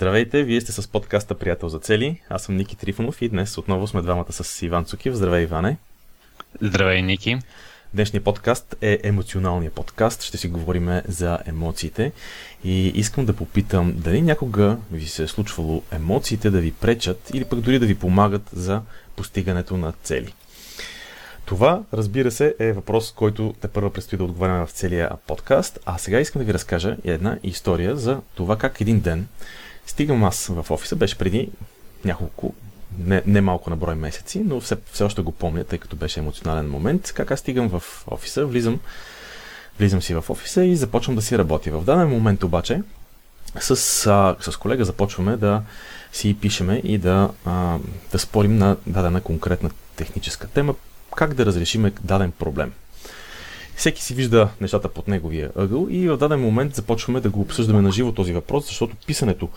Здравейте, вие сте с подкаста Приятел за цели. Аз съм Ники Трифонов и днес отново сме двамата с Иван Цукив. Здравей, Иване. Здравей, Ники. Днешният подкаст е емоционалният подкаст. Ще си говорим за емоциите. И искам да попитам дали някога ви се е случвало емоциите да ви пречат или пък дори да ви помагат за постигането на цели. Това, разбира се, е въпрос, който те първо предстои да отговаряме в целия подкаст. А сега искам да ви разкажа една история за това как един ден стигам аз в офиса. Беше преди няколко, не, не малко на брой месеци, но все, все още го помня, тъй като беше емоционален момент. Как аз стигам в офиса, влизам, влизам си в офиса и започвам да си работя. В даден момент обаче с, а, с колега започваме да си пишеме и да, а, да спорим на дадена конкретна техническа тема, как да разрешим даден проблем. Всеки си вижда нещата под неговия ъгъл и в даден момент започваме да го обсъждаме на живо този въпрос, защото писането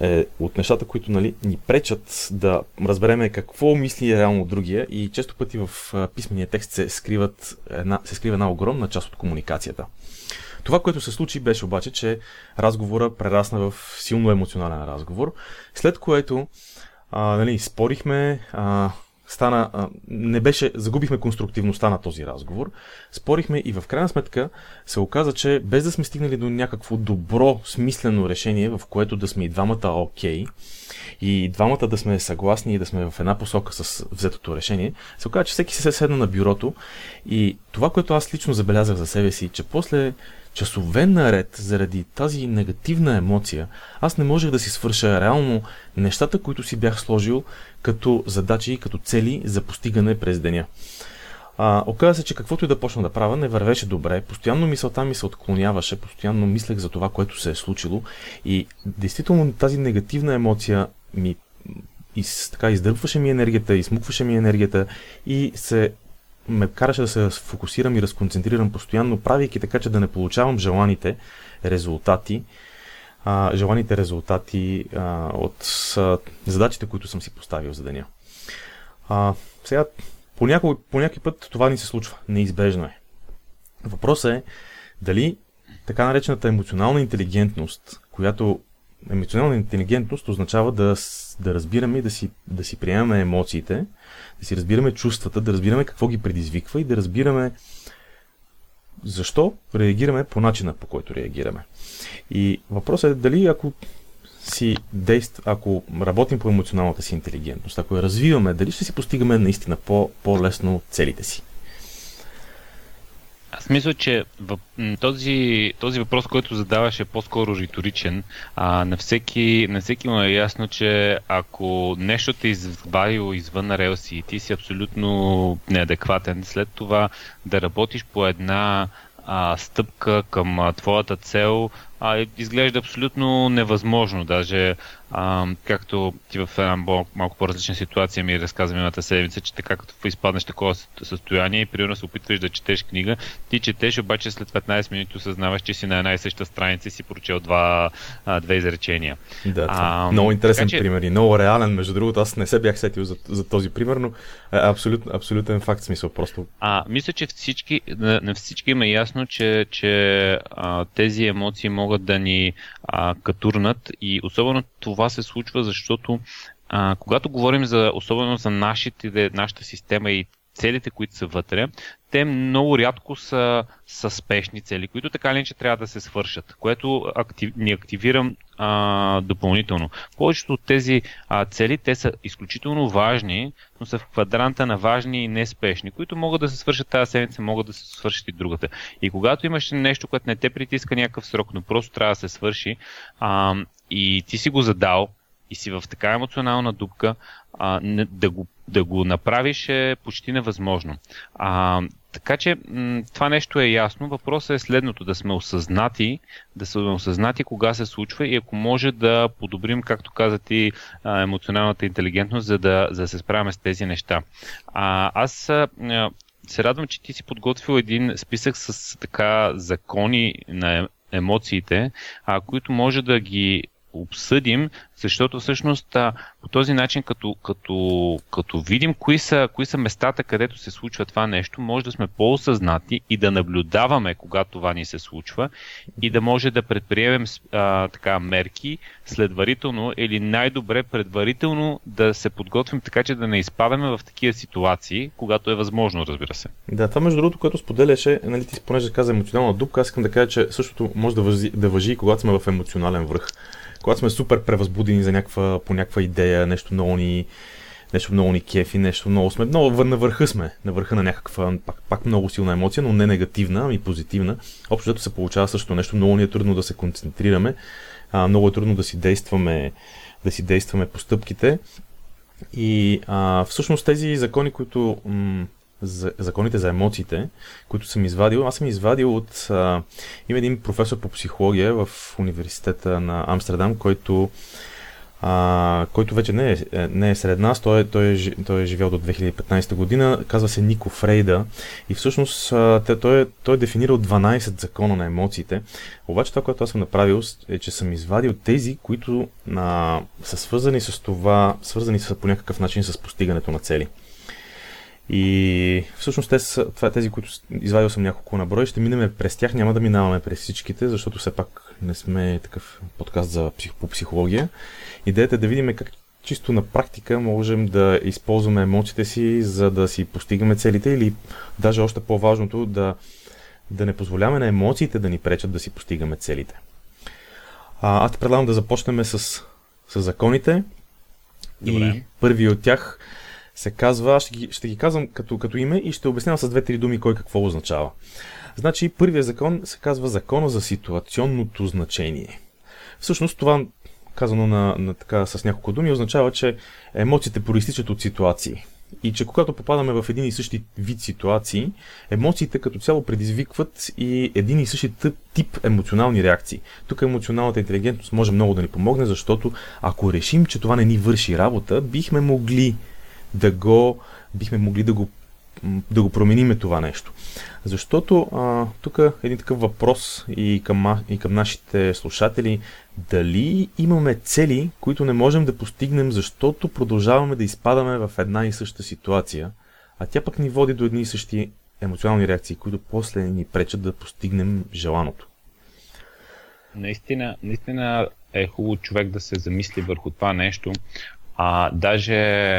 е от нещата, които нали, ни пречат да разбереме какво мисли реално другия и често пъти в писмения текст се, скриват една, се скрива една огромна част от комуникацията. Това, което се случи, беше обаче, че разговора прерасна в силно емоционален разговор, след което а, нали, спорихме, а, стана, не беше, загубихме конструктивността на този разговор, спорихме и в крайна сметка се оказа, че без да сме стигнали до някакво добро, смислено решение, в което да сме и двамата окей, okay, и двамата да сме съгласни и да сме в една посока с взетото решение, се оказа, че всеки се седна на бюрото и това, което аз лично забелязах за себе си, че после часове наред заради тази негативна емоция, аз не можех да си свърша реално нещата, които си бях сложил като задачи и като цели за постигане през деня. А, оказа се, че каквото и да почна да правя, не вървеше добре. Постоянно мисълта ми се отклоняваше, постоянно мислех за това, което се е случило. И действително тази негативна емоция ми из, така, издърпваше ми енергията, измукваше ми енергията и се ме караше да се фокусирам и разконцентрирам постоянно, правейки така, че да не получавам желаните резултати, а, желаните резултати а, от а, задачите, които съм си поставил за деня. А, сега, по някой, по някой път това ни се случва. Неизбежно е. Въпросът е дали така наречената емоционална интелигентност, която емоционална интелигентност означава да, да разбираме и да си, да си приемаме емоциите, да си разбираме чувствата, да разбираме какво ги предизвиква и да разбираме защо реагираме по начина по който реагираме. И въпросът е дали ако си действа, ако работим по емоционалната си интелигентност, ако я развиваме, дали ще си постигаме наистина по- по-лесно целите си. Аз мисля, че този, този въпрос, който задаваш е по-скоро риторичен. А, на, всеки, на всеки му е ясно, че ако нещо те избавило извън релси и ти си абсолютно неадекватен, след това да работиш по една а, стъпка към а, твоята цел а, изглежда абсолютно невъзможно. Даже а, както ти в една малко по-различна ситуация ми разказа миналата седмица, че така като изпаднеш такова състояние и примерно се опитваш да четеш книга, ти четеш, обаче след 15 минути осъзнаваш, че си на една и съща страница и си прочел два, а, две изречения. Да, а, много интересен че... пример и много реален. Между другото, аз не се бях сетил за, за този пример, но е абсолют, абсолютен факт смисъл. Просто... А, мисля, че всички, на, на всички има ясно, че, че а, тези емоции могат да ни а, катурнат. И особено това се случва, защото а, когато говорим за, особено за нашите, нашата система и целите, които са вътре, те много рядко са, са спешни цели, които така или иначе трябва да се свършат, което актив, ни активирам а, допълнително. Повечето от тези а, цели, те са изключително важни, но са в квадранта на важни и неспешни, които могат да се свършат тази седмица, могат да се свършат и другата. И когато имаш нещо, което не те притиска някакъв срок, но просто трябва да се свърши, а, и ти си го задал, и си в така емоционална дупка, а, не, да, го, да го направиш е почти невъзможно. А, така че м- това нещо е ясно. Въпросът е следното, да сме осъзнати, да сме осъзнати кога се случва и ако може да подобрим, както каза ти, емоционалната интелигентност, за да, за да се справяме с тези неща. А, аз а, се радвам, че ти си подготвил един списък с така закони на емоциите, а, които може да ги обсъдим, защото всъщност по този начин, като, като, като видим кои са, кои са местата, където се случва това нещо, може да сме по-осъзнати и да наблюдаваме, когато това ни се случва и да може да предприемем а, така мерки следварително или най-добре предварително да се подготвим така, че да не изпадаме в такива ситуации, когато е възможно, разбира се. Да, това между другото, което споделяше, нали, ти понеже каза емоционална дупка, аз искам да кажа, че същото може да въжи, да въжи когато сме в емоционален връх. Когато сме супер превъзбудени за някаква, по някаква идея, нещо много ни, нещо много ни кефи, нещо много сме, много на върха сме, на върха на някаква, пак, пак много силна емоция, но не негативна, ами позитивна. Общо се получава също нещо, много ни е трудно да се концентрираме, а, много е трудно да си действаме, да си действаме постъпките. И а, всъщност тези закони, които м- за, законите за емоциите, които съм извадил. Аз съм извадил от... А, има един професор по психология в университета на Амстердам, който, а, който вече не е, не е сред нас. Той, е, той, е, той е живял до 2015 година. Казва се Нико Фрейда. И всъщност а, той, е, той е дефинирал 12 закона на емоциите. Обаче това, което аз съм направил е, че съм извадил тези, които а, са свързани с това, свързани са по някакъв начин с постигането на цели. И всъщност те са, това е тези, които извадил съм няколко на брой, ще минем през тях, няма да минаваме през всичките, защото все пак не сме такъв подкаст за псих, по психология. Идеята е да видим как чисто на практика можем да използваме емоциите си, за да си постигаме целите или даже още по-важното да, да не позволяваме на емоциите да ни пречат да си постигаме целите. А, аз предлагам да започнем с, с законите. Добре. И първи от тях се казва, ще ги, ще ги казвам като, като име и ще обяснявам с две-три думи кой какво означава. Значи, първият закон се казва закона за ситуационното значение. Всъщност това, казано на, на така с няколко думи, означава, че емоциите проистичат от ситуации. И че когато попадаме в един и същи вид ситуации, емоциите като цяло предизвикват и един и същи тип емоционални реакции. Тук емоционалната интелигентност може много да ни помогне, защото ако решим, че това не ни върши работа, бихме могли да го, бихме могли да го, да го промениме това нещо. Защото тук е един такъв въпрос и към, и към нашите слушатели, дали имаме цели, които не можем да постигнем, защото продължаваме да изпадаме в една и съща ситуация, а тя пък ни води до едни и същи емоционални реакции, които после ни пречат да постигнем желаното. Наистина, наистина е хубаво човек да се замисли върху това нещо, а, даже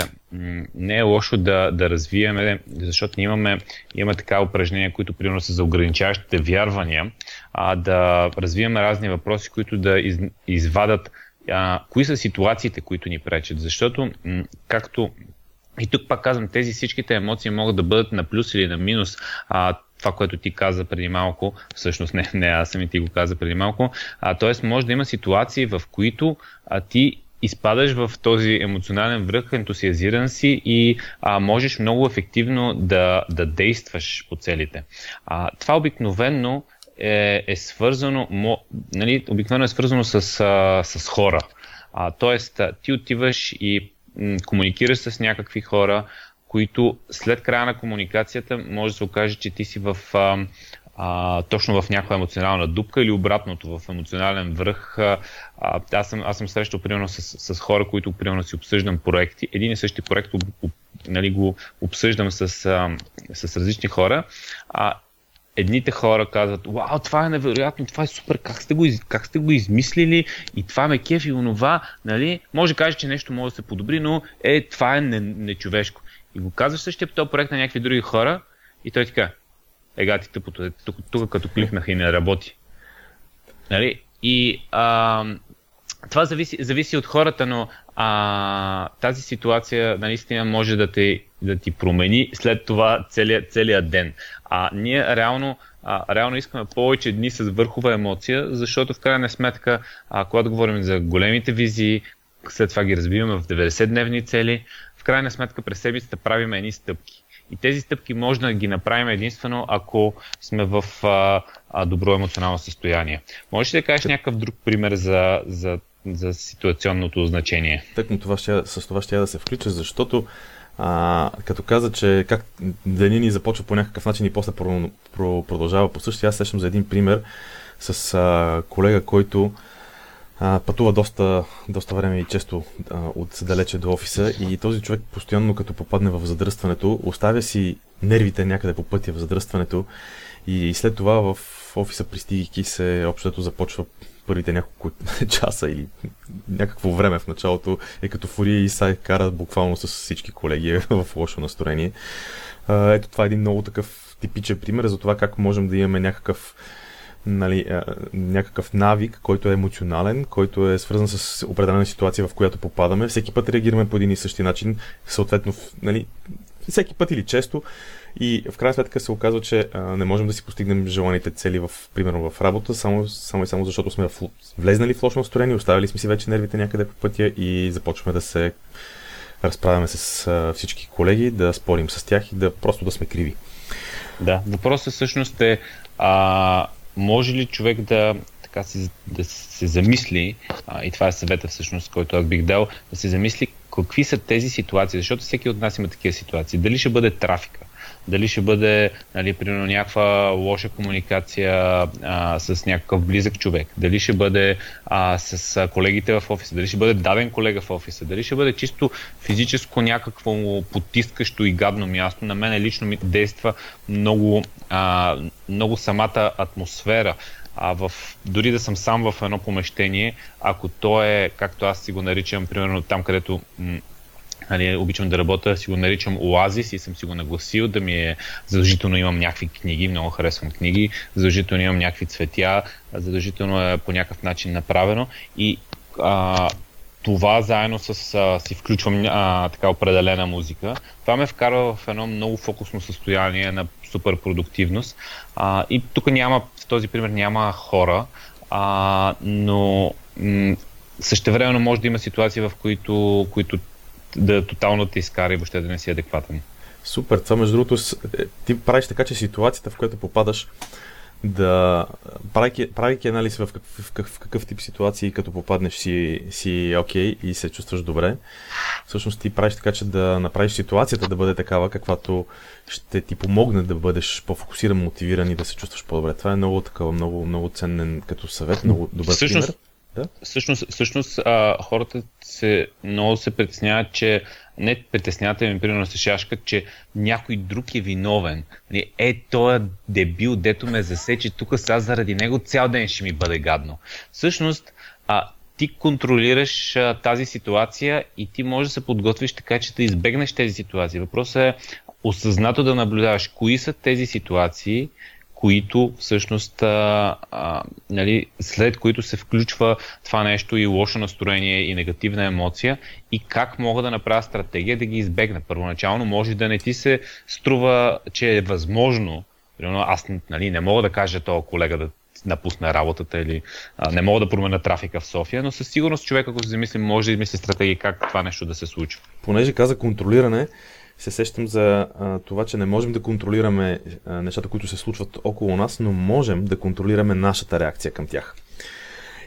не е лошо да, да развиеме, защото имаме, имаме така упражнения, които примерно са за ограничаващите вярвания, а, да развиеме разни въпроси, които да из, извадат а, кои са ситуациите, които ни пречат. Защото, м- както и тук пак казвам, тези всичките емоции могат да бъдат на плюс или на минус. А, това, което ти каза преди малко, всъщност не, не аз съм и ти го каза преди малко, а, т.е. може да има ситуации, в които а, ти изпадаш в този емоционален връх, ентусиазиран си и а, можеш много ефективно да, да действаш по целите. А, това обикновенно е, е свързано, мо, нали, обикновено е свързано с, а, с хора. А, тоест, ти отиваш и м, комуникираш с някакви хора, които след края на комуникацията може да се окаже, че ти си в а, а, точно в някаква емоционална дупка или обратното в емоционален връх. А, аз, съм, аз съм срещал примерно с, с хора, които примерно си обсъждам проекти. Един и същи проект нали, го обсъждам с, а, с различни хора. А, едните хора казват, вау, това е невероятно, това е супер, как сте го, как сте го измислили и това ме кефи и онова, нали? Може да каже, че нещо може да се подобри, но е, това е нечовешко. И го казваш същия този проект на някакви други хора и той така, ега ти тъпото, тук, тук като кликнаха и не работи. Нали? И а, това зависи, зависи от хората, но а, тази ситуация наистина може да, те, да ти промени след това целият, целият ден. А ние реално, а, реално искаме повече дни с върхова емоция, защото в крайна сметка, а, когато говорим за големите визии, след това ги разбиваме в 90-дневни цели, в крайна сметка през седмицата правим едни стъпки. И тези стъпки може да ги направим единствено, ако сме в а, а, добро емоционално състояние. Можеш ли да кажеш някакъв друг пример за, за, за ситуационното значение? Тъкмо това ще, с това ще я да се включа, защото а, като каза, че как деня ни започва по някакъв начин и после продължава по същия, аз сещам за един пример с а, колега, който пътува доста, доста време и често а, от далече до офиса и този човек постоянно като попадне в задръстването, оставя си нервите някъде по пътя в задръстването и след това в офиса пристигайки се общото започва първите няколко часа или някакво време в началото е като фурия и се кара буквално с всички колеги в лошо настроение. А, ето това е един много такъв типичен пример за това как можем да имаме някакъв нали, някакъв навик, който е емоционален, който е свързан с определена ситуация, в която попадаме. Всеки път реагираме по един и същи начин, съответно, нали, всеки път или често. И в крайна сметка се оказва, че а, не можем да си постигнем желаните цели, в, примерно в работа, само, само и само защото сме в, влезнали в лошо настроение, оставили сме си вече нервите някъде по пътя и започваме да се разправяме с а, всички колеги, да спорим с тях и да просто да сме криви. Да, въпросът всъщност е а, може ли човек да, така си, да се замисли, а, и това е съвета всъщност, който аз бих дал, да се замисли какви са тези ситуации, защото всеки от нас има такива ситуации. Дали ще бъде трафика, дали ще бъде, нали, примерно, някаква лоша комуникация а, с някакъв близък човек, дали ще бъде а, с колегите в офиса, дали ще бъде даден колега в офиса, дали ще бъде чисто физическо някакво потискащо и гадно място. На мен лично ми действа много, а, много самата атмосфера. А в, дори да съм сам в едно помещение, ако то е, както аз си го наричам, примерно там, където Нали, обичам да работя, си го наричам Оазис и съм си го нагласил да ми е задължително имам някакви книги, много харесвам книги, задължително имам някакви цветя, задължително е по някакъв начин направено и а, това заедно с а, си включвам а, така определена музика. Това ме вкарва в едно много фокусно състояние на супер продуктивност. А, и тук няма, в този пример няма хора, а, но м- същевременно може да има ситуации, в които, които да тотално те изкара и въобще да не си адекватен. Супер, това между другото, е, ти правиш така, че ситуацията, в която попадаш, да правейки, правейки анализ в какъв, в, какъв, в какъв тип ситуации, като попаднеш си, си окей okay и се чувстваш добре, всъщност ти правиш така, че да направиш ситуацията да бъде такава, каквато ще ти помогне да бъдеш по-фокусиран, мотивиран и да се чувстваш по-добре. Това е много такава, много, много ценен като съвет, много добър всъщност, пример. Да? Всъщност, всъщност а, хората се, много се притесняват, че не притесняват, ми примерно се шашкат, че някой друг е виновен. Нали, е, той е дебил, дето ме засече, тук сега заради него цял ден ще ми бъде гадно. Всъщност, а, ти контролираш а, тази ситуация и ти можеш да се подготвиш така, че да избегнеш тези ситуации. Въпросът е осъзнато да наблюдаваш кои са тези ситуации, които всъщност, а, а, нали, след които се включва това нещо и лошо настроение и негативна емоция и как мога да направя стратегия да ги избегна. Първоначално може да не ти се струва, че е възможно, примерно аз нали, не мога да кажа този колега да напусне работата или а, не мога да променя трафика в София, но със сигурност човек, ако се замисли, може да измисли стратегии как това нещо да се случва. Понеже каза контролиране, се сещам за а, това, че не можем да контролираме а, нещата, които се случват около нас, но можем да контролираме нашата реакция към тях.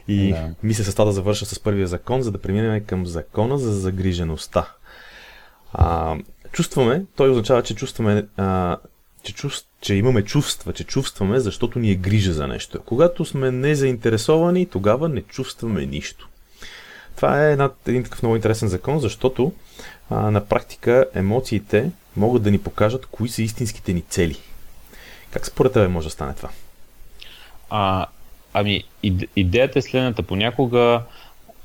И да. мисля се да завърша с първия закон, за да преминем към закона за загрижеността. А, чувстваме, той означава, че чувстваме, а, че, чувств, че имаме чувства, че чувстваме, защото ни е грижа за нещо. Когато сме незаинтересовани, тогава не чувстваме нищо. Това е една, един такъв много интересен закон, защото а, на практика емоциите могат да ни покажат кои са истинските ни цели. Как според тебе може да стане това? А, ами, идеята е следната. Понякога,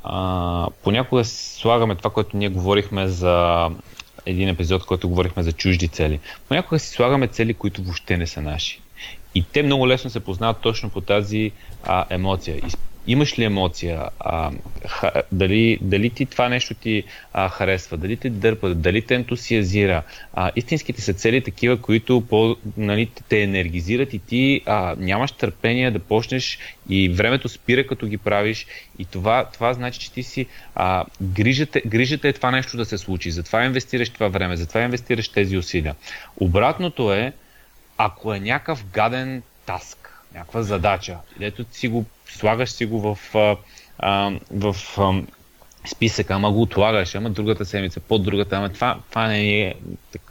а, понякога слагаме това, което ние говорихме за един епизод, който говорихме за чужди цели. Понякога си слагаме цели, които въобще не са наши. И те много лесно се познават точно по тази а, емоция имаш ли емоция, а, ха, дали, дали ти това нещо ти а, харесва, дали те дърпа, дали те ентусиазира. А, истинските са цели такива, които по, нали, те енергизират и ти а, нямаш търпение да почнеш и времето спира като ги правиш. И това, това значи, че ти си а, грижата, грижата е това нещо да се случи, затова инвестираш това време, затова инвестираш тези усилия. Обратното е, ако е някакъв гаден таск, някаква задача, дето си го слагаш си го в, а, в а, списъка, ама го отлагаш, ама другата седмица, под другата, ама това, това не е,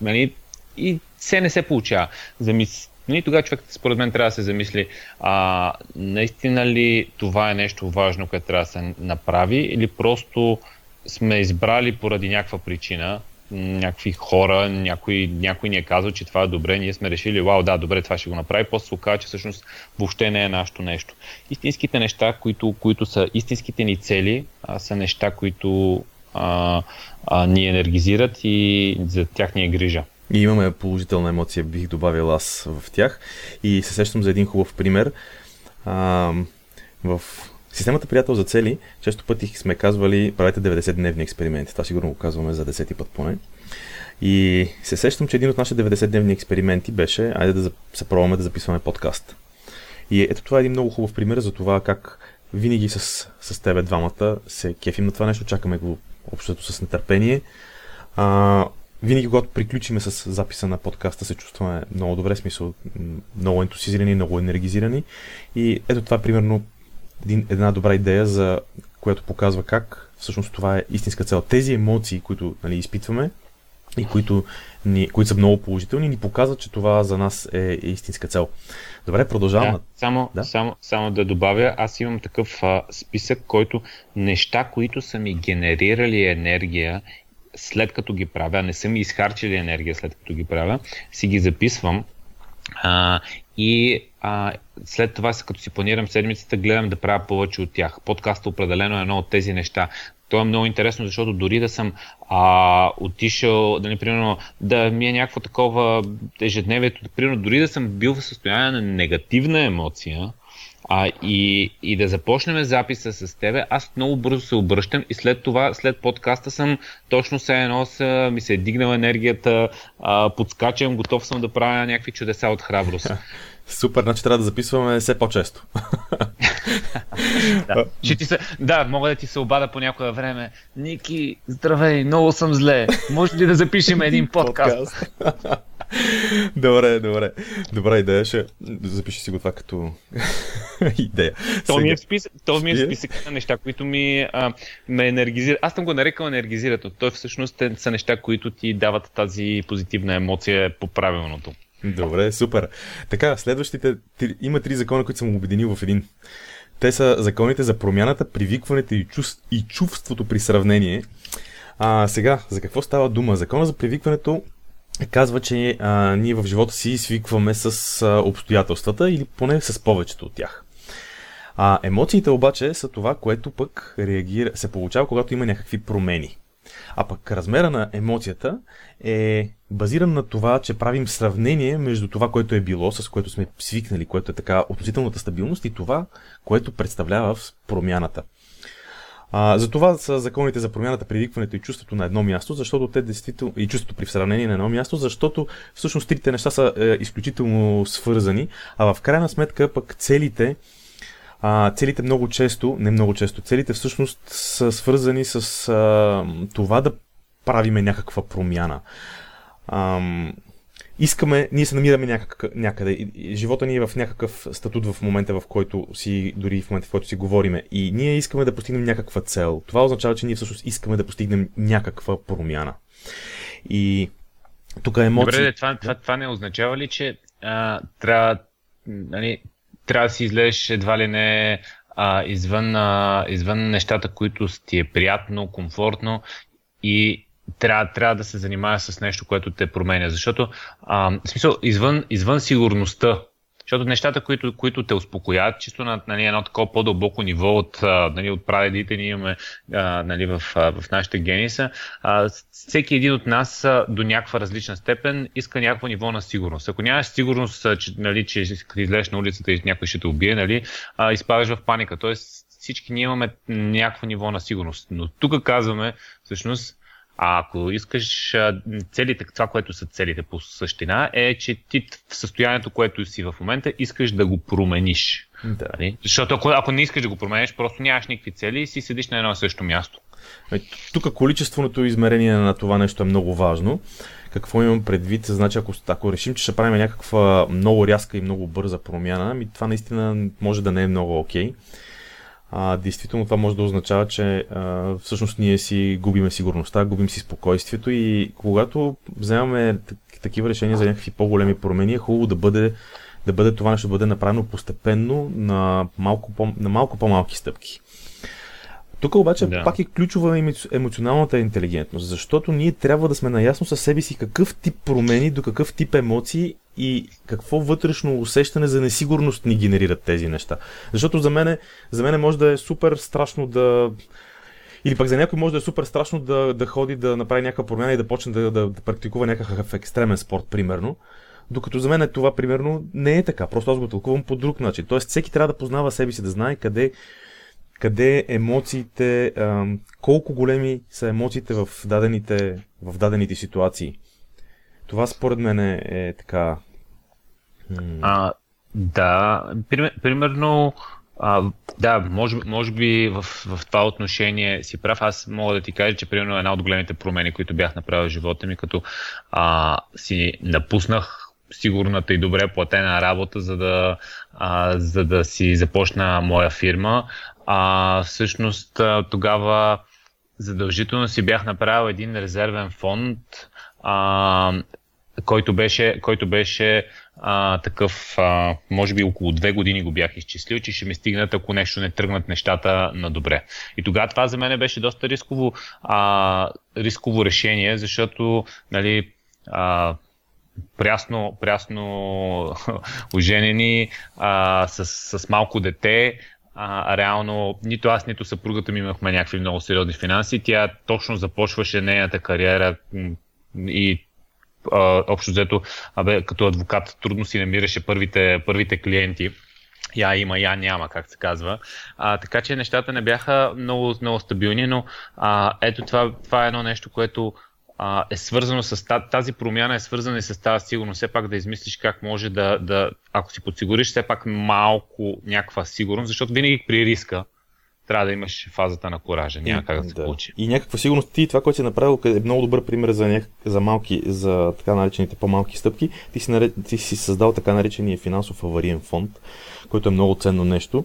нали, и се не се получава. Замис, и тогава човек, според мен, трябва да се замисли, а, наистина ли това е нещо важно, което трябва да се направи, или просто сме избрали поради някаква причина, някакви хора, някой, някой ни е казал, че това е добре, ние сме решили, вау, да, добре, това ще го направи, после се оказа, че всъщност въобще не е нашето нещо. Истинските неща, които, които са истинските ни цели, а, са неща, които а, а, ни енергизират и за тях ни е грижа. И имаме положителна емоция, бих добавил аз в тях. И се сещам за един хубав пример. А, в системата приятел за цели, често пъти сме казвали, правете 90-дневни експерименти. Това сигурно го казваме за 10 път поне. И се сещам, че един от нашите 90-дневни експерименти беше, айде да се пробваме да записваме подкаст. И ето това е един много хубав пример за това как винаги с, с тебе двамата се кефим на това нещо, чакаме го общото с нетърпение. А, винаги, когато приключиме с записа на подкаста, се чувстваме много добре, смисъл, много ентусизирани, много енергизирани. И ето това е примерно един, една добра идея, за която показва как всъщност това е истинска цел. Тези емоции, които нали, изпитваме и които, ни, които са много положителни, ни показват, че това за нас е, истинска цел. Добре, продължаваме. Да, само, да? Само, само да добавя, аз имам такъв а, списък, който неща, които са ми генерирали енергия след като ги правя, не са ми изхарчили енергия след като ги правя, си ги записвам а, и а, след това, като си планирам седмицата, гледам да правя повече от тях. Подкаста определено е едно от тези неща. То е много интересно, защото дори да съм а, отишъл, да не, примерно, да ми е някакво такова ежедневието, примерно, дори да съм бил в състояние на негативна емоция, а, и, и да започнем записа с тебе, аз много бързо се обръщам и след това, след подкаста съм точно се едно ми се е дигнала енергията, а, подскачам, готов съм да правя някакви чудеса от храброст. Супер, значи трябва да записваме все по-често. да. Ще ти се, да, мога да ти се обада по някое време. Ники, здравей, много съм зле. Може ли да запишем един подкаст? добре, добре. Добра идея. Ще запиши си го това като идея. То ми е в списък, то ми е в списък на неща, които ми а, ме енергизират. Аз съм го нарекал енергизират. Той всъщност са неща, които ти дават тази позитивна емоция по правилното. Добре, супер. Така, следващите, има три закона, които съм обединил в един. Те са законите за промяната, привикването и, чувств, и чувството при сравнение. А, сега, за какво става дума? Закона за привикването казва, че а, ние в живота си свикваме с а, обстоятелствата или поне с повечето от тях. А емоциите обаче са това, което пък реагира, се получава, когато има някакви промени. А пък размера на емоцията е базиран на това, че правим сравнение между това, което е било, с което сме свикнали, което е така относителната стабилност и това, което представлява промяната. А, за това са законите за промяната, привикването и чувството на едно място, защото те действително и чувството при сравнение на едно място, защото всъщност трите неща са е, изключително свързани, а в крайна сметка пък целите а, целите много често, не много често, целите всъщност са свързани с а, това да правиме някаква промяна. Ам, искаме, ние се намираме някак, някъде. Живота ни е в някакъв статут в момента, в който си, дори в момента, в който си говориме. И ние искаме да постигнем някаква цел. Това означава, че ние всъщност искаме да постигнем някаква промяна. И тук е емоции... Добре, това, това, това не означава ли, че а, трябва, нали, трябва да си излезеш едва ли не а, извън, а, извън нещата, които ти е приятно, комфортно и трябва, трябва да се занимава с нещо, което те променя. Защото, а, в смисъл, извън, извън сигурността, защото нещата, които, които те успокоят, чисто на нали, едно такова по-дълбоко ниво от, нали, от прадедите ни имаме нали, в, в нашите гени са, а, всеки един от нас до някаква различна степен иска някакво ниво на сигурност. Ако нямаш сигурност, че, нали, че излезеш на улицата и някой ще те убие, нали, изпадаш в паника. Тоест всички ние имаме някакво ниво на сигурност. Но тук казваме, всъщност, а ако искаш целите, това, което са целите по същина, е, че ти в състоянието, което си в момента, искаш да го промениш. Да. Нали? Защото ако, ако не искаш да го промениш, просто нямаш никакви цели и си седиш на едно и също място. Е, тук количественото измерение на това нещо е много важно. Какво имам предвид? Значи, ако, ако решим, че ще правим някаква много рязка и много бърза промяна, ми това наистина може да не е много окей. Okay а, действително това може да означава, че а, всъщност ние си губиме сигурността, губим си спокойствието и когато вземаме такива решения за някакви по-големи промени, е хубаво да бъде да бъде това нещо да бъде направено постепенно на малко, по, на малко по-малки стъпки. Тук обаче да. пак е ключова емоционалната интелигентност, защото ние трябва да сме наясно със себе си какъв тип промени, до какъв тип емоции и какво вътрешно усещане за несигурност ни генерират тези неща. Защото за мен, за мен може да е супер страшно да или пък за някой може да е супер страшно да, да ходи да направи някаква промяна и да почне да, да, да практикува някакъв екстремен спорт, примерно. Докато за мен това, примерно, не е така. Просто аз го тълкувам по друг начин. Тоест, всеки трябва да познава себе си, да знае къде, къде емоциите, колко големи са емоциите в дадените, в дадените ситуации. Това според мен е, е така. А, да, примерно, а, да, може, може би в, в това отношение си прав. Аз мога да ти кажа, че примерно една от големите промени, които бях направил в живота ми, като а, си напуснах сигурната и добре платена работа, за да, а, за да си започна моя фирма. А, всъщност тогава задължително си бях направил един резервен фонд, а, който беше, който беше а, такъв, а, може би около две години го бях изчислил, че ще ми стигнат, ако нещо не тръгнат нещата на добре. И тогава това за мен беше доста рисково, а, рисково решение, защото нали, а, прясно, прясно оженени, а, с, с малко дете, а, реално нито аз, нито съпругата ми имахме някакви много сериозни финанси. Тя точно започваше нейната кариера и а, общо взето, абе, като адвокат трудно си намираше първите, първите клиенти. Я има, я няма, как се казва. А, така че нещата не бяха много, много стабилни, но а, ето това, това е едно нещо, което а, е свързано с тази промяна, е свързана и с тази сигурност. Все пак да измислиш как може да, да ако си подсигуриш, все пак малко някаква сигурност, защото винаги при риска трябва да имаш фазата на коража. Няма как да се да. получи. И някаква сигурност. Ти това, което си направил, е много добър пример за, няк... за малки, за така наречените по-малки стъпки. Ти си, наред... ти си създал така наречения финансов авариен фонд, който е много ценно нещо.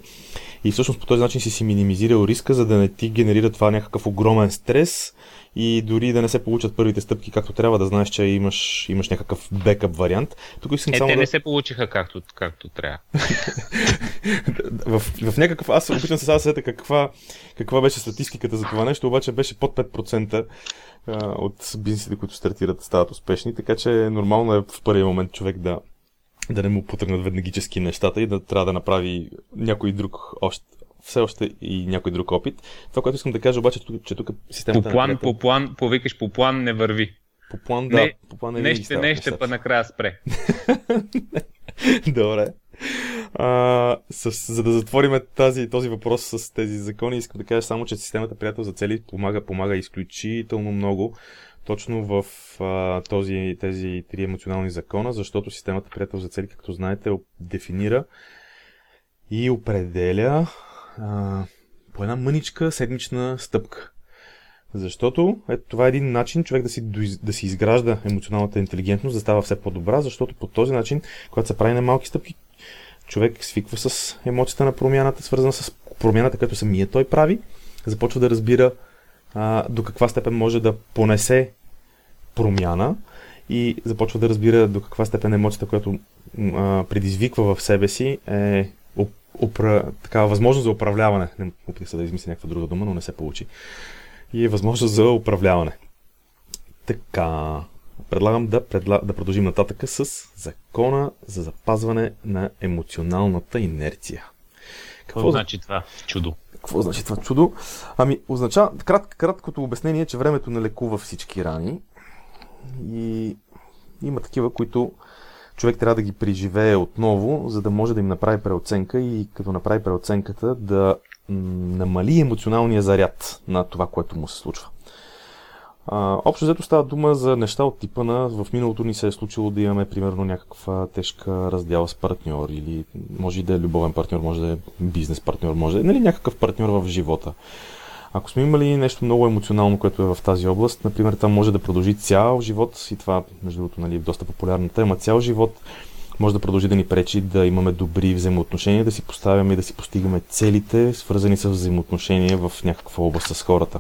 И всъщност по този начин си си минимизирал риска, за да не ти генерира това някакъв огромен стрес и дори да не се получат първите стъпки както трябва, да знаеш, че имаш, имаш някакъв бекъп вариант. Тук искам е, само те да... не се получиха както, както трябва. в, в някакъв... Аз опитвам се сега сета каква, каква беше статистиката за това нещо, обаче беше под 5% от бизнесите, които стартират, стават успешни, така че нормално е в първия момент човек да, да не му потръгнат веднагически нещата и да трябва да направи някой друг още, все още и някой друг опит. Това, което искам да кажа обаче, че тук системата... По план, по план, повикаш по план не върви. По план, да. Не, по план не, не ще, не ще, па накрая спре. Добре. А, с, за да затворим тази, този въпрос с тези закони, искам да кажа само, че системата приятел за цели помага, помага изключително много точно в а, този, тези три емоционални закона, защото системата приятел за цели, както знаете, дефинира и определя а, по една мъничка седмична стъпка. Защото ето, това е един начин човек да си, да си изгражда емоционалната интелигентност, да става все по-добра, защото по този начин, когато се прави на малки стъпки, човек свиква с емоцията на промяната, свързана с промяната, като самия той прави, започва да разбира а, до каква степен може да понесе промяна и започва да разбира до каква степен емоцията, която а, предизвиква в себе си е упра... такава възможност за управляване. Не опитах се да измисля някаква друга дума, но не се получи. И е възможност за управляване. Така, предлагам да, предла... да продължим нататъка с закона за запазване на емоционалната инерция. Какво значи това чудо? Какво значи това чудо? Ами, означава, крат, краткото обяснение е, че времето не лекува всички рани. И има такива, които човек трябва да ги преживее отново, за да може да им направи преоценка и като направи преоценката да намали емоционалния заряд на това, което му се случва. А, общо взето става дума за неща от типа на в миналото ни се е случило да имаме примерно някаква тежка раздяла с партньор или може и да е любовен партньор, може да е бизнес партньор, може да е нали, някакъв партньор в живота. Ако сме имали нещо много емоционално, което е в тази област, например, там може да продължи цял живот, и това, между другото, нали, е доста популярна тема, цял живот може да продължи да ни пречи да имаме добри взаимоотношения, да си поставяме и да си постигаме целите, свързани с взаимоотношения в някаква област с хората.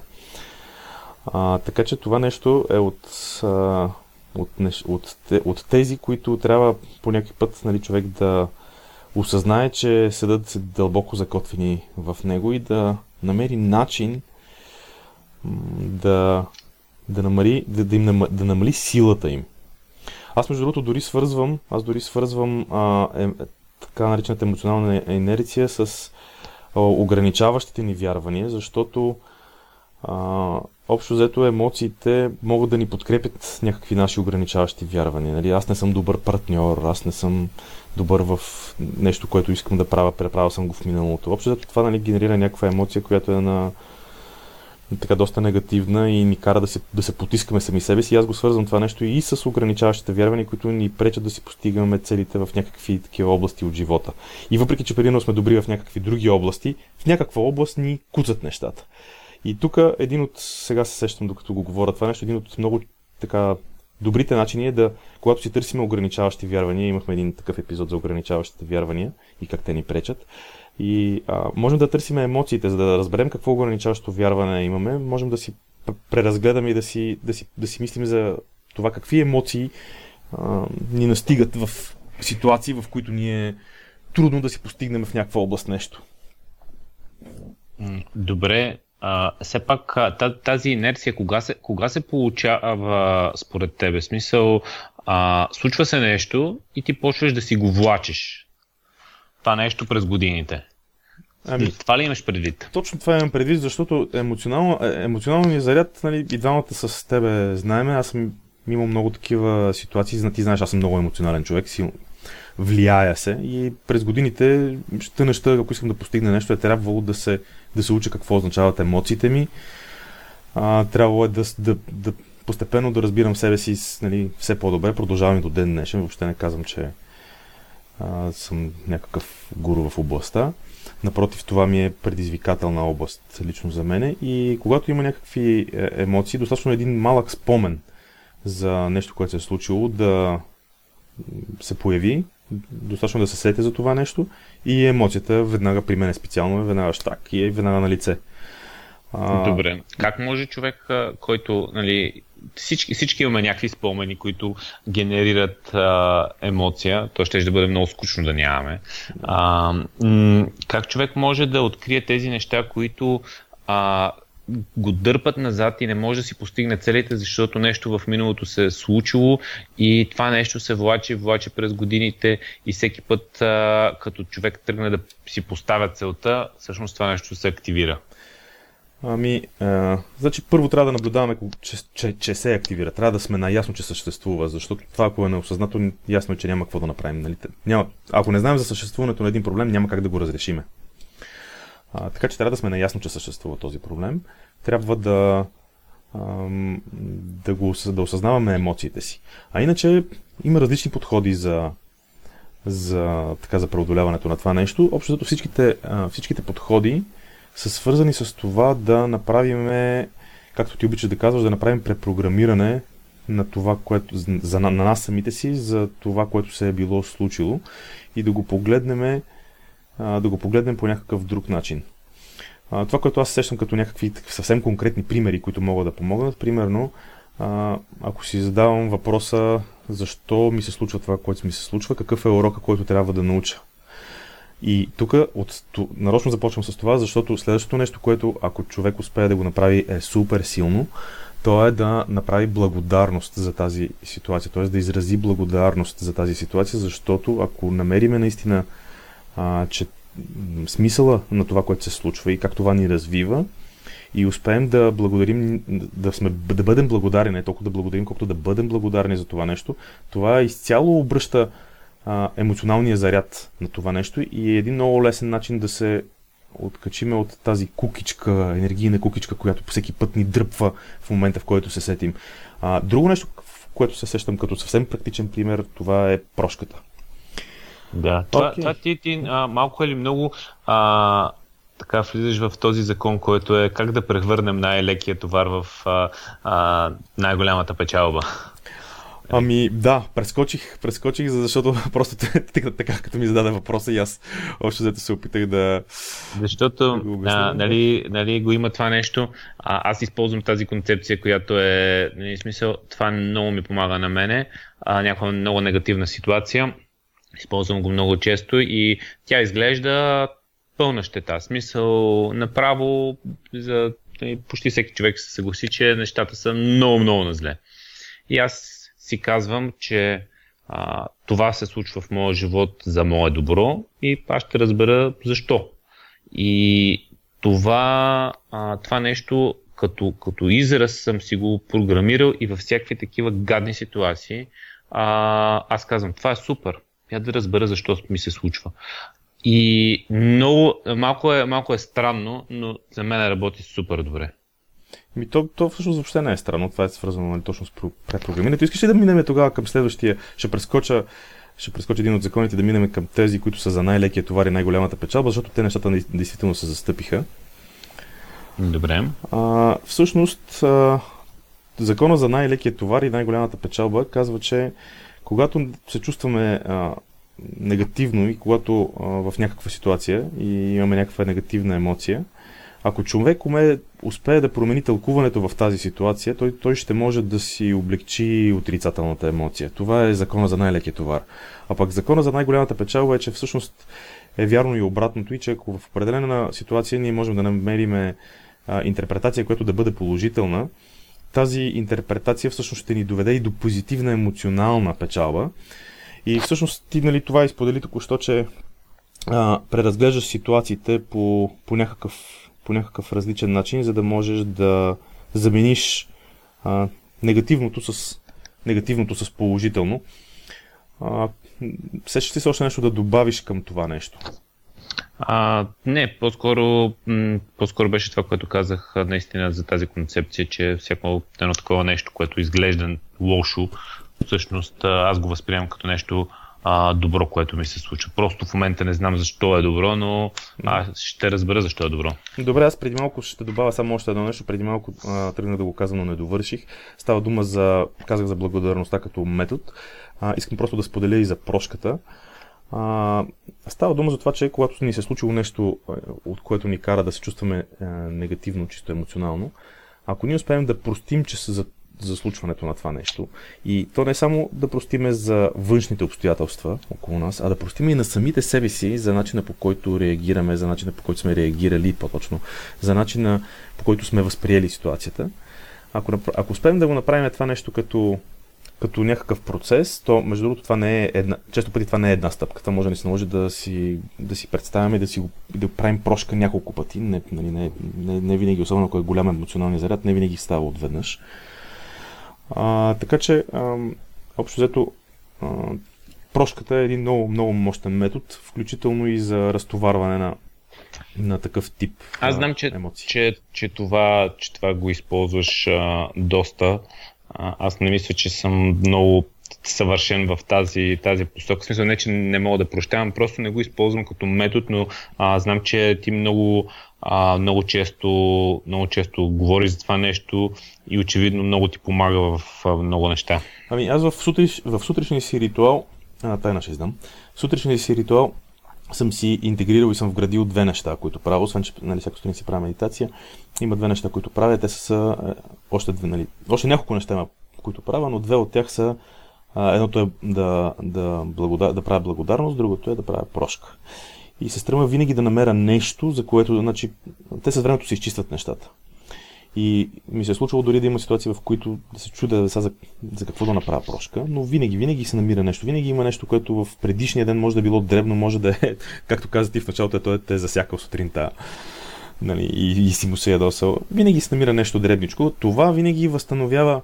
А, така че това нещо е от а, от, от, от тези, които трябва по някакъв път нали, човек да осъзнае, че седат се дълбоко закотвени в него и да намери начин да, да, намали, да, да, им, да намали силата им. Аз между другото дори свързвам, аз дори свързвам а, е, така наречената емоционална инерция с а, ограничаващите ни вярвания, защото а, общо взето емоциите могат да ни подкрепят някакви наши ограничаващи вярвания. Нали? Аз не съм добър партньор, аз не съм добър в нещо, което искам да правя, преправил съм го в миналото. Общо взето това нали, генерира някаква емоция, която е на така доста негативна и ни кара да се, да се потискаме сами себе си. Аз го свързвам това нещо и с ограничаващите вярвания, които ни пречат да си постигаме целите в някакви такива области от живота. И въпреки, че предимно сме добри в някакви други области, в някаква област ни куцат нещата. И тук един от, сега се сещам докато го говоря това нещо, един от много така добрите начини е да, когато си търсим ограничаващи вярвания, имахме един такъв епизод за ограничаващите вярвания и как те ни пречат, и а, можем да търсим емоциите, за да разберем какво ограничаващо вярване имаме, можем да си преразгледаме и да си, да си, да си мислим за това какви емоции а, ни настигат в ситуации, в които ни е трудно да си постигнем в някаква област нещо. Добре, а, все пак тази инерция кога се, кога се получава според тебе? Смисъл, а, случва се нещо и ти почваш да си го влачиш това нещо през годините. Ами, това ли имаш предвид? Точно това имам предвид, защото емоционално, е, емоционално ми е заряд, нали, и двамата с тебе знаеме, аз съм имал много такива ситуации, ти знаеш, аз съм много емоционален човек, влияя се и през годините ще неща, ако искам да постигна нещо, е трябвало да се, да се уча какво означават емоциите ми. А, трябвало е да, да, да постепенно да разбирам себе си нали, все по-добре, продължавам и до ден днешен, въобще не казвам, че а, съм някакъв гуру в областта. Напротив, това ми е предизвикателна област лично за мене и когато има някакви е, емоции, достатъчно един малък спомен за нещо, което се е случило, да се появи, достатъчно да се сете за това нещо и емоцията веднага при мен е специално, веднага штак и е веднага на лице. Добре. Как може човек, който нали, всички, всички имаме някакви спомени, които генерират а, емоция. То ще да бъде много скучно да нямаме. А, м- как човек може да открие тези неща, които а, го дърпат назад и не може да си постигне целите, защото нещо в миналото се е случило и това нещо се влачи, влачи през годините и всеки път, а, като човек тръгне да си поставя целта, всъщност това нещо се активира. Ами, а, значи първо трябва да наблюдаваме, че, че, че се активира. Трябва да сме наясно, че съществува, защото това, ако е неосъзнато, ясно е, че няма какво да направим. Нали? Няма, ако не знаем за съществуването на един проблем, няма как да го разрешиме. А, така че трябва да сме наясно, че съществува този проблем. Трябва да, ам, да, го, да осъзнаваме емоциите си. А иначе има различни подходи за, за, така, за преодоляването на това нещо. Общо всичките, всичките подходи са свързани с това да направим, както ти обичаш да казваш, да направим препрограмиране на това, което, за, на, на нас самите си, за това, което се е било случило и да го погледнем, а, да го погледнем по някакъв друг начин. А, това, което аз сещам като някакви съвсем конкретни примери, които могат да помогнат, примерно, а, ако си задавам въпроса защо ми се случва това, което ми се случва, какъв е урока, който трябва да науча. И тук от, нарочно започвам с това, защото следващото нещо, което ако човек успее да го направи е супер силно, то е да направи благодарност за тази ситуация, т.е. да изрази благодарност за тази ситуация, защото ако намериме наистина, а, че смисъла на това, което се случва и как това ни развива, и успеем да благодарим, да, сме, да бъдем благодарни, не толкова да благодарим, колкото да бъдем благодарни за това нещо, това изцяло обръща а, емоционалния заряд на това нещо и е един много лесен начин да се откачиме от тази кукичка, енергийна кукичка, която всеки път ни дръпва в момента, в който се сетим. А, друго нещо, в което се сещам като съвсем практичен пример, това е прошката. Да, това, okay. това ти, ти а, малко или много а, така влизаш в този закон, който е как да превърнем най-лекия товар в а, а, най-голямата печалба. Ами да, прескочих, прескочих, защото просто така, като ми зададе въпроса и аз още взето се опитах да. Защото, да а, нали, нали, го има това нещо. А, аз използвам тази концепция, която е, нали, смисъл, това много ми помага на мене. А, някаква много негативна ситуация. Използвам го много често и тя изглежда пълна щета. Смисъл, направо за нали, почти всеки човек се съгласи, че нещата са много, много на зле. И аз си казвам, че а, това се случва в моя живот за мое добро и аз ще разбера защо. И това, а, това нещо като, като израз съм си го програмирал и във всякакви такива гадни ситуации. А, аз казвам, това е супер. Я да разбера защо ми се случва. И много, малко е, малко е странно, но за мен работи супер добре. Ми, то, то всъщност въобще не е странно. Това е свързано нали, точно с препрограмирането. Искаш ли да минем тогава към следващия? Ще прескоча, ще прескоча един от законите да минем към тези, които са за най-лекия товар и най-голямата печалба, защото те нещата действително се застъпиха. Добре. А, всъщност, а, закона за най-лекия товар и най-голямата печалба казва, че когато се чувстваме а, негативно и когато а, в някаква ситуация и имаме някаква негативна емоция, ако човек уме, успее да промени тълкуването в тази ситуация, той, той ще може да си облегчи отрицателната емоция. Това е закона за най-лекия товар. А пък закона за най-голямата печалба е, че всъщност е вярно и обратното и че ако в определена ситуация ние можем да намерим интерпретация, която да бъде положителна, тази интерпретация всъщност ще ни доведе и до позитивна емоционална печалба. И всъщност ти нали, това изподели току-що, че а, преразглеждаш ситуациите по, по някакъв по някакъв различен начин, за да можеш да замениш а, негативното, с, негативното с положително. А, сещаш ли се още нещо да добавиш към това нещо? А, не, по-скоро, по-скоро беше това, което казах наистина за тази концепция, че всяко едно такова нещо, което изглежда лошо, всъщност аз го възприемам като нещо а, добро, което ми се случва. Просто в момента не знам защо е добро, но аз ще разбера защо е добро. Добре, аз преди малко ще добавя само още едно нещо. Преди малко тръгнах да го казвам, но не довърших. Става дума за, казах за благодарността като метод. А, искам просто да споделя и за прошката. А, става дума за това, че когато ни се е случило нещо, от което ни кара да се чувстваме а, негативно, чисто емоционално, ако ние успеем да простим, че за за случването на това нещо. И то не е само да простиме за външните обстоятелства около нас, а да простиме и на самите себе си за начина по който реагираме, за начина по който сме реагирали по-точно, за начина по който сме възприели ситуацията. Ако, ако успеем да го направим това нещо като, като някакъв процес, то между другото това не е една, често пъти това не е една стъпка. Това може да се наложи да си, да си представяме и да си го, да правим прошка няколко пъти. Не, нали, не, не, не винаги, особено ако е голям емоционален заряд, не винаги става отведнъж. А, така че, а, общо взето, а, прошката е един много, много мощен метод, включително и за разтоварване на, на такъв тип Аз знам, че, емоции. че, че, това, че това го използваш а, доста. Аз не мисля, че съм много съвършен в тази, тази посока. В смисъл не, че не мога да прощавам, просто не го използвам като метод, но а, знам, че ти много, а, много, често, много често говориш за това нещо и очевидно много ти помага в, в много неща. Ами аз в, сутриш, в сутрешния си ритуал, а, тайна ще издам, в сутрешния си ритуал съм си интегрирал и съм вградил две неща, които правя, освен че нали, всяко сутрин си правя медитация. Има две неща, които правя. Те са е, още две, нали, още няколко неща има, които правя, но две от тях са едното е да, да, благодар, да правя благодарност, другото е да правя прошка. И се стремя винаги да намеря нещо, за което, значи, те с времето се изчистват нещата. И ми се е случвало дори да има ситуации, в които да се чудя за, за какво да направя прошка, но винаги, винаги се намира нещо. Винаги има нещо, което в предишния ден може да е било дребно, може да е, както каза ти в началото, той е, те е засякал сутринта нали, и, и си му се ядосал. Винаги се намира нещо дребничко. Това винаги възстановява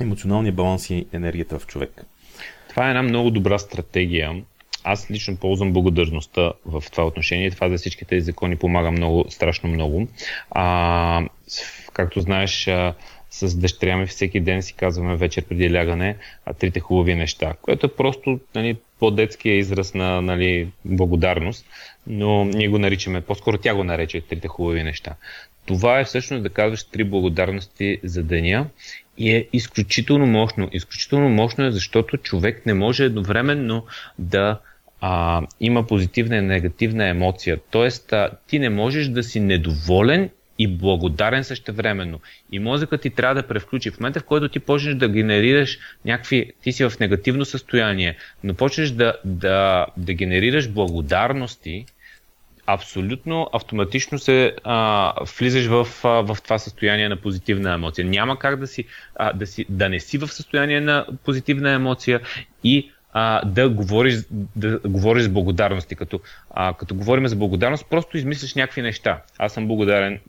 емоционалния баланс и енергията в човек. Това е една много добра стратегия. Аз лично ползвам благодарността в това отношение. Това за всички тези закони помага много, страшно много. А, както знаеш, с дъщеря ми всеки ден си казваме вечер преди лягане трите хубави неща, което е просто нали, по-детския израз на нали, благодарност, но ние го наричаме, по-скоро тя го нарече трите хубави неща. Това е всъщност да казваш три благодарности за деня и е изключително мощно. Изключително мощно е, защото човек не може едновременно да а, има позитивна и негативна емоция. Тоест, а, ти не можеш да си недоволен и благодарен същевременно. И мозъкът ти трябва да превключи. В момента, в който ти почнеш да генерираш някакви, ти си в негативно състояние, но почнеш да, да, да генерираш благодарности, абсолютно автоматично се а, влизаш в, а, в това състояние на позитивна емоция. Няма как да, си, а, да, си, да не си в състояние на позитивна емоция и а, да, говориш, да говориш с благодарности. Като, а, като говорим за благодарност, просто измисляш някакви неща. Аз съм благодарен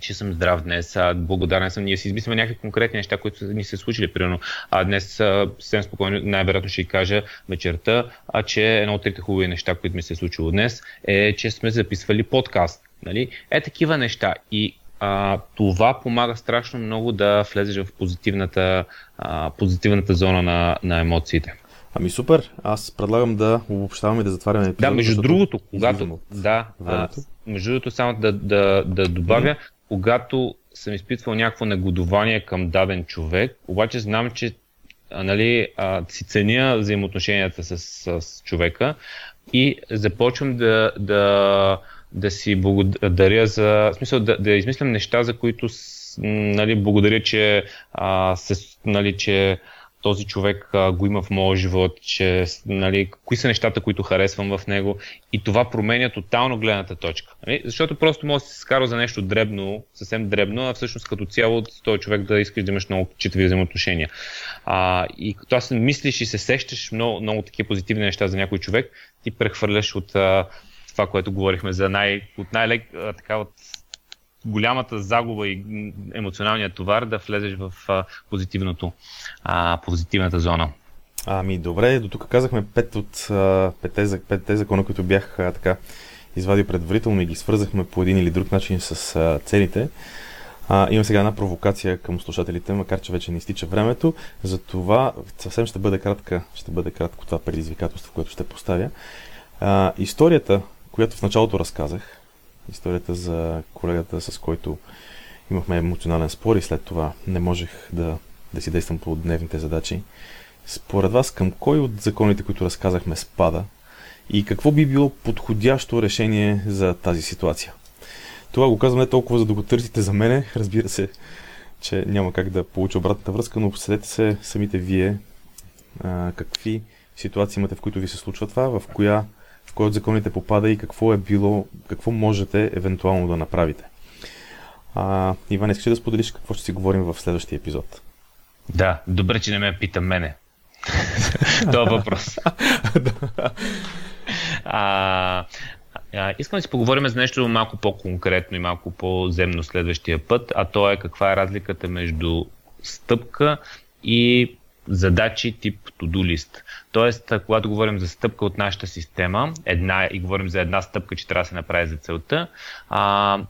че съм здрав днес, а, благодарен съм. Ние си измисляме някакви конкретни неща, които ни се случили. Примерно, а, днес съвсем спокойно, най-вероятно ще кажа вечерта, а, че едно от трите хубави неща, които ми се е случило днес, е, че сме записвали подкаст. Нали? Е такива неща. И а, това помага страшно много да влезеш в позитивната, а, позитивната зона на, на емоциите. Ами супер, аз предлагам да обобщаваме и да затваряме епизода. Да, между другото, когато... Да, а, между другото, само да, да, да добавя, mm-hmm. когато съм изпитвал някакво негодование към даден човек, обаче знам, че а, нали, а, си ценя взаимоотношенията с, с човека и започвам да, да, да си благодаря за... В смисъл да, да измислям неща, за които нали, благодаря, че, а, се, нали, че този човек а, го има в моя живот, че, нали, кои са нещата, които харесвам в него и това променя тотално гледната точка. Нали? Защото просто може да се скара за нещо дребно, съвсем дребно, а всъщност като цяло с този човек да искаш да имаш много читави взаимоотношения. А, и като аз мислиш и се сещаш много, много такива позитивни неща за някой човек, ти прехвърляш от а, това, което говорихме за най, от най-лек, така от голямата загуба и емоционалния товар да влезеш в позитивното, а, позитивната зона. Ами добре, до тук казахме пет от петте закона, които бях а, така извадил предварително и ги свързахме по един или друг начин с а, целите. А, имам сега една провокация към слушателите, макар че вече не изтича времето. Затова съвсем ще бъде кратка, ще бъде кратко това предизвикателство, което ще поставя. А, историята, която в началото разказах, историята за колегата, с който имахме емоционален спор и след това не можех да, да си действам по дневните задачи. Според вас, към кой от законите, които разказахме, спада и какво би било подходящо решение за тази ситуация? Това го казвам не толкова за да го търсите за мене, разбира се, че няма как да получа обратната връзка, но поседете се самите вие а, какви ситуации имате, в които ви се случва това, в коя кой от законите попада и какво е било, какво можете евентуално да направите. А, Иван, искаш да споделиш какво ще си говорим в следващия епизод? Да, добре, че не ме пита мене. Това е въпрос. а, а, искам да си поговорим за нещо малко по-конкретно и малко по-земно следващия път, а то е каква е разликата между стъпка и задачи тип to-do list. Тоест, когато говорим за стъпка от нашата система, една и говорим за една стъпка, че трябва да се направи за целта, а,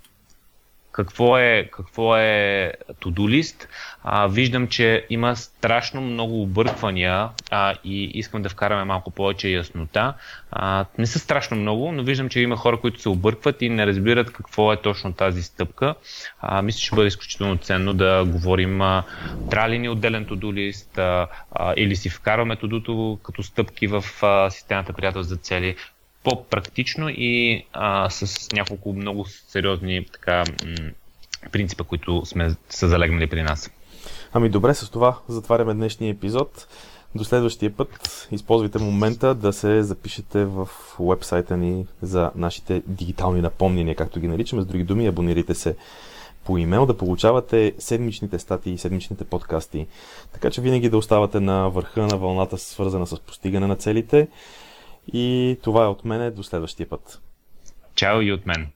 какво е, какво е to-do list. А, виждам, че има страшно много обърквания а, и искам да вкараме малко повече яснота. А, не са страшно много, но виждам, че има хора, които се объркват и не разбират какво е точно тази стъпка. А, мисля, че бъде изключително ценно да говорим а, трябва ли ни отделен to-do list а, а, или си вкарваме to като стъпки в а, системата приятел за цели, по-практично и а, с няколко много сериозни така, м- принципа, които сме са залегнали при нас. Ами добре, с това затваряме днешния епизод. До следващия път използвайте момента да се запишете в вебсайта ни за нашите дигитални напомнения, както ги наричаме. С други думи, абонирайте се по имейл да получавате седмичните статии и седмичните подкасти. Така че винаги да оставате на върха на вълната, свързана с постигане на целите. И това е от мене. До следващия път. Чао и от мен.